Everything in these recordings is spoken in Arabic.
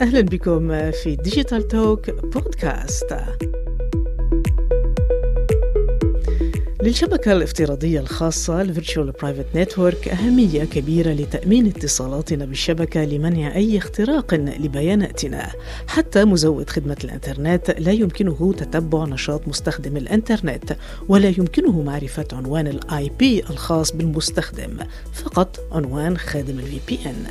أهلا بكم في Digital Talk بودكاست للشبكة الافتراضية الخاصة ال virtual private network أهمية كبيرة لتأمين اتصالاتنا بالشبكة لمنع أي اختراق لبياناتنا. حتى مزود خدمة الإنترنت لا يمكنه تتبع نشاط مستخدم الإنترنت ولا يمكنه معرفة عنوان ال IP الخاص بالمستخدم فقط عنوان خادم ال VPN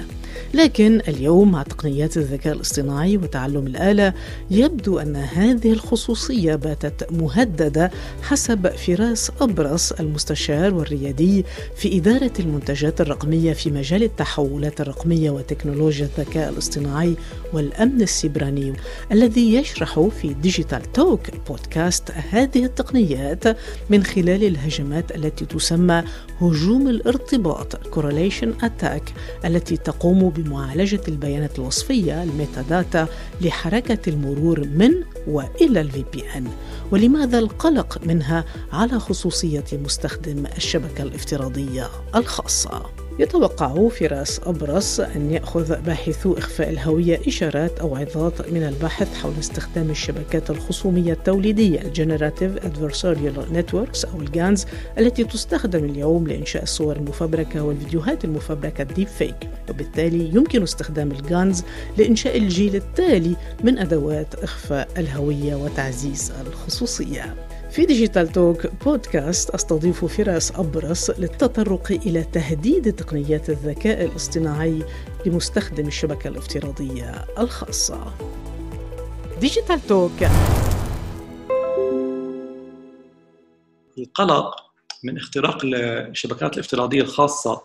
لكن اليوم مع تقنيات الذكاء الاصطناعي وتعلم الآلة يبدو أن هذه الخصوصية باتت مهددة حسب فراس أبرص المستشار والريادي في إدارة المنتجات الرقمية في مجال التحولات الرقمية وتكنولوجيا الذكاء الاصطناعي والأمن السيبراني الذي يشرح في Digital Talk بودكاست هذه التقنيات من خلال الهجمات التي تسمى هجوم الارتباط correlation attack التي تقوم بمعالجة البيانات الوصفية ال metadata لحركة المرور من وإلى ال VPN ولماذا القلق منها على خصوصية مستخدم الشبكة الافتراضية الخاصة؟ يتوقع فراس أبرص أن يأخذ باحثو إخفاء الهوية إشارات أو عظات من البحث حول استخدام الشبكات الخصومية التوليدية ال generative adversarial networks أو ال GANs التي تستخدم اليوم لإنشاء الصور المفبركة والفيديوهات المفبركة ال deepfake وبالتالي يمكن استخدام ال GANs لإنشاء الجيل التالي من أدوات إخفاء الهوية وتعزيز الخصوصية. في Digital Talk بودكاست أستضيف فراس أبرص للتطرق إلى تهديد تقنيات الذكاء الاصطناعي لمستخدم الشبكة الافتراضية الخاصة. Digital Talk القلق من اختراق الشبكات الافتراضية الخاصة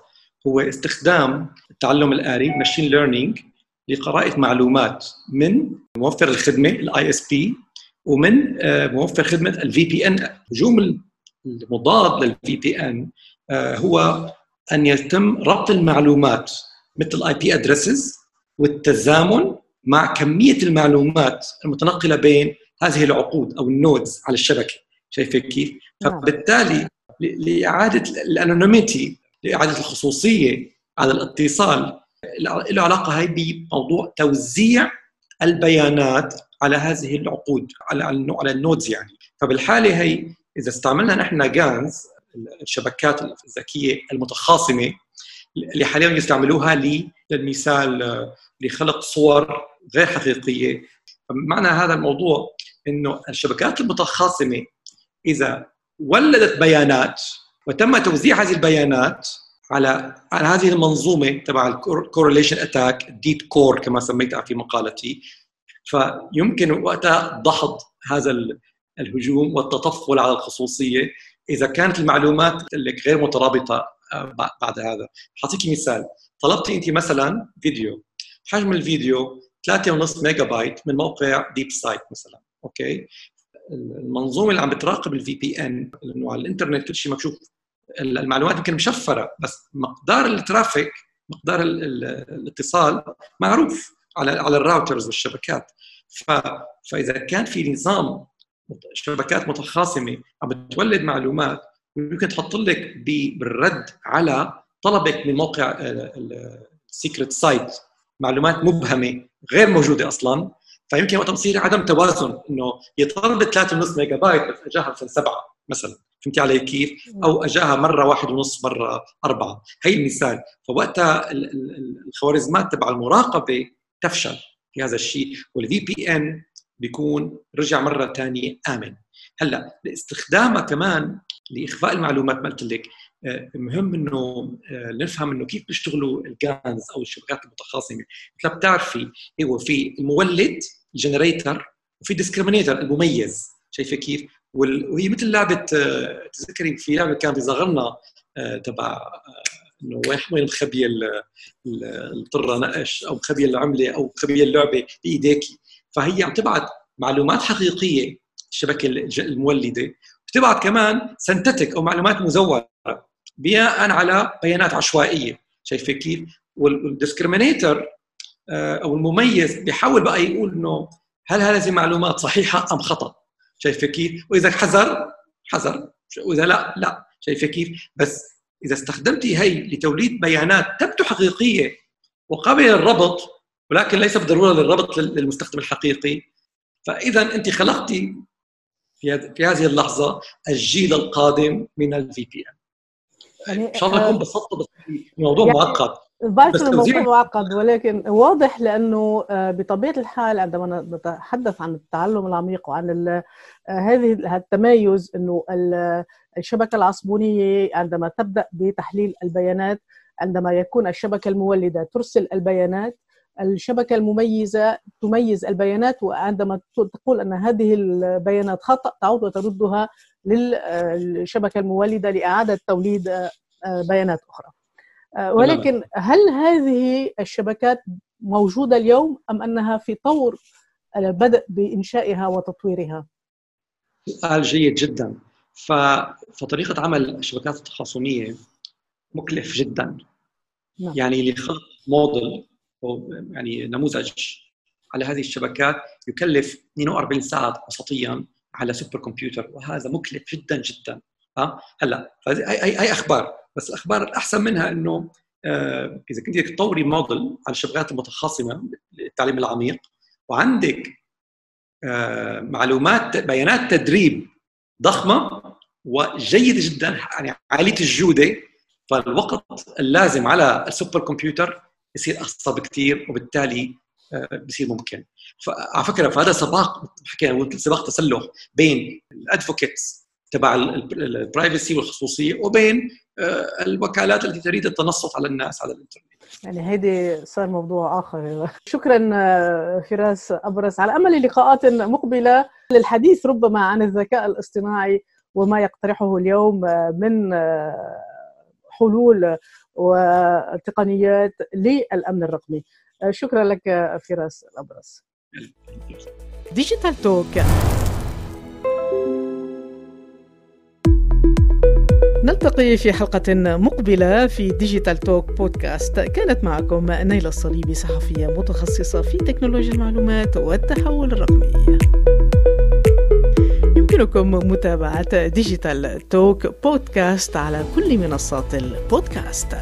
هو استخدام التعلم الآلي machine learning لقراءة معلومات من موفر الخدمة ال ISP ومن آه، موفر خدمة ال VPN هجوم المضاد لل VPN هو أن يتم ربط المعلومات مثل ال IP addresses والتزامن مع كمية المعلومات المتنقلة بين هذه العقد أو ال nodes على الشبكة شايفة كيف؟ نعم. فبالتالي لإعادة ال anonymity لإعادة الخصوصية على الاتصال له علاقة هي بموضوع توزيع البيانات على هذه العقد على على ال nodes يعني. فبالحالة هي إذا استعملنا نحن GANs الشبكات الذكية المتخاصمة اللي حاليا يستعملوها للمثال لخلق صور غير حقيقية. معنى هذا الموضوع إنه الشبكات المتخاصمة إذا ولدت بيانات وتم توزيع هذه البيانات على على هذه المنظومة تبع ال correlation attack ديت كور كما سميتها في مقالتي فيمكن وقتها دحض هذا الهجوم والتطفل على الخصوصية. إذا كانت المعلومات لك غير مترابطة آه، بعد هذا. حأعطيكي مثال. طلبتي انت مثلا فيديو. حجم الفيديو 3.5 ميجا بايت من موقع deep site مثلا okay؟ المنظومة اللي عم بتراقب ال VPN لأنه على الإنترنت كل شيء مكشوف المعلومات يمكن مشفرة بس مقدار ال traffic مقدار الاتصال معروف. على على ال routers والشبكات. ف... فإذا كان في نظام شبكات متخاصمة عم بتولد معلومات ممكن تحط لك بالرد على طلبك من موقع ال secret site معلومات مبهمة غير موجودة أصلا. فيمكن وقتها بصير عدم توازن إنه هي طلبت 3.5 ميجا بايت بس أجاها مثلا سبعة مثلا. فهمتي علي كيف؟ أو أجاها مرة واحد ونص مرة أربعة. هي المثال. فوقتها الخوارزمات تبع المراقبة تفشل في هذا الشيء وال VPN بيكون رجع مرة ثانية آمن. هلأ استخدامها كمان لإخفاء المعلومات ما قلت لك آه، مهم إنه آه، نفهم إنه كيف بيشتغلوا ال GANs أو الشبكات المتخاصمة. مثل بتعرفي هو في المولد ال generator وفي discriminator المميز. شايفة كيف؟ وهي مثل لعبة آه، تذكري في لعبة كان بيصغرنا تبع إنه وين وين مخبيه الطرة نقش أو مخبيه العملة أو مخبيه اللعبة بايديك فهي عم تبعت معلومات حقيقية الشبكة المولدة بتبعت كمان سنتتك أو معلومات مزورة بناء على بيانات عشوائية شايفة كيف؟ والديسكريمينيتر آه، أو المميز بيحاول بقى يقول إنه هل هذه المعلومات صحيحة أم خطأ؟ شايفة كيف؟ وإذا حذر حذر وإذا لا لا شايفة كيف؟ بس إذا استخدمتي هي لتوليد بيانات تبدو حقيقية وقابلة للربط ولكن ليس بالضرورة للربط للمستخدم الحقيقي فإذا أنت خلقتي في هذه اللحظة الجيل القادم من الفي بي ان إن شاء الله اكون بسطت بس الموضوع يعني معقد بعرف الموضوع معقد ولكن واضح لأنه آه، بطبيعة الحال عندما نتحدث عن التعلم العميق وعن آه، هذه التميز إنه الشبكة العصبونية عندما تبدأ بتحليل البيانات عندما يكون الشبكة المولدة ترسل البيانات الشبكة المميزة تميز البيانات وعندما تقول أن هذه البيانات خطأ تعود وتردها للشبكه المولدة لإعادة توليد آه، بيانات أخرى. آه، ولكن هل هذه الشبكات موجودة اليوم أم أنها في طور البدء بإنشائها وتطويرها؟ سؤال جيد جدا. فطريقة عمل الشبكات التخاصمية مكلف جدا نعم. يعني اللي خلق موديل أو يعني نموذج على هذه الشبكات يكلف 42 ساعة وسطيا على سوبر كمبيوتر وهذا مكلف جدا جدا ها؟ هلا هي اي أخبار؟ بس الأخبار الأحسن منها إنه آه، إذا كنت تطوري موديل على الشبكات المتخاصمة للتعليم العميق وعندك آه، معلومات بيانات تدريب ضخمة وجيدة جدا يعني عالية الجودة فالوقت اللازم على ال supercomputer يصير أقصر بكثير وبالتالي آه، بصير ممكن. فعلى فكرة فهذا سباق حكينا سباق تسلح بين ال advocates تبع ال privacy والخصوصية وبين آه، الوكالات التي تريد التنصت على الناس على الإنترنت. يعني هيدي صار موضوع آخر. شكرا آه، فراس أبرص. على أمل لقاءات مقبلة للحديث ربما عن الذكاء الاصطناعي وما يقترحه اليوم من حلول وتقنيات للأمن الرقمي. شكرا لك فراس الأبرز. digital talk نلتقي في حلقة مقبلة في digital talk podcast كانت معكم نيلة الصليبي صحفية متخصصة في تكنولوجيا المعلومات والتحول الرقمي. يمكنكم متابعة ديجيتال توك بودكاست على كل منصات البودكاست.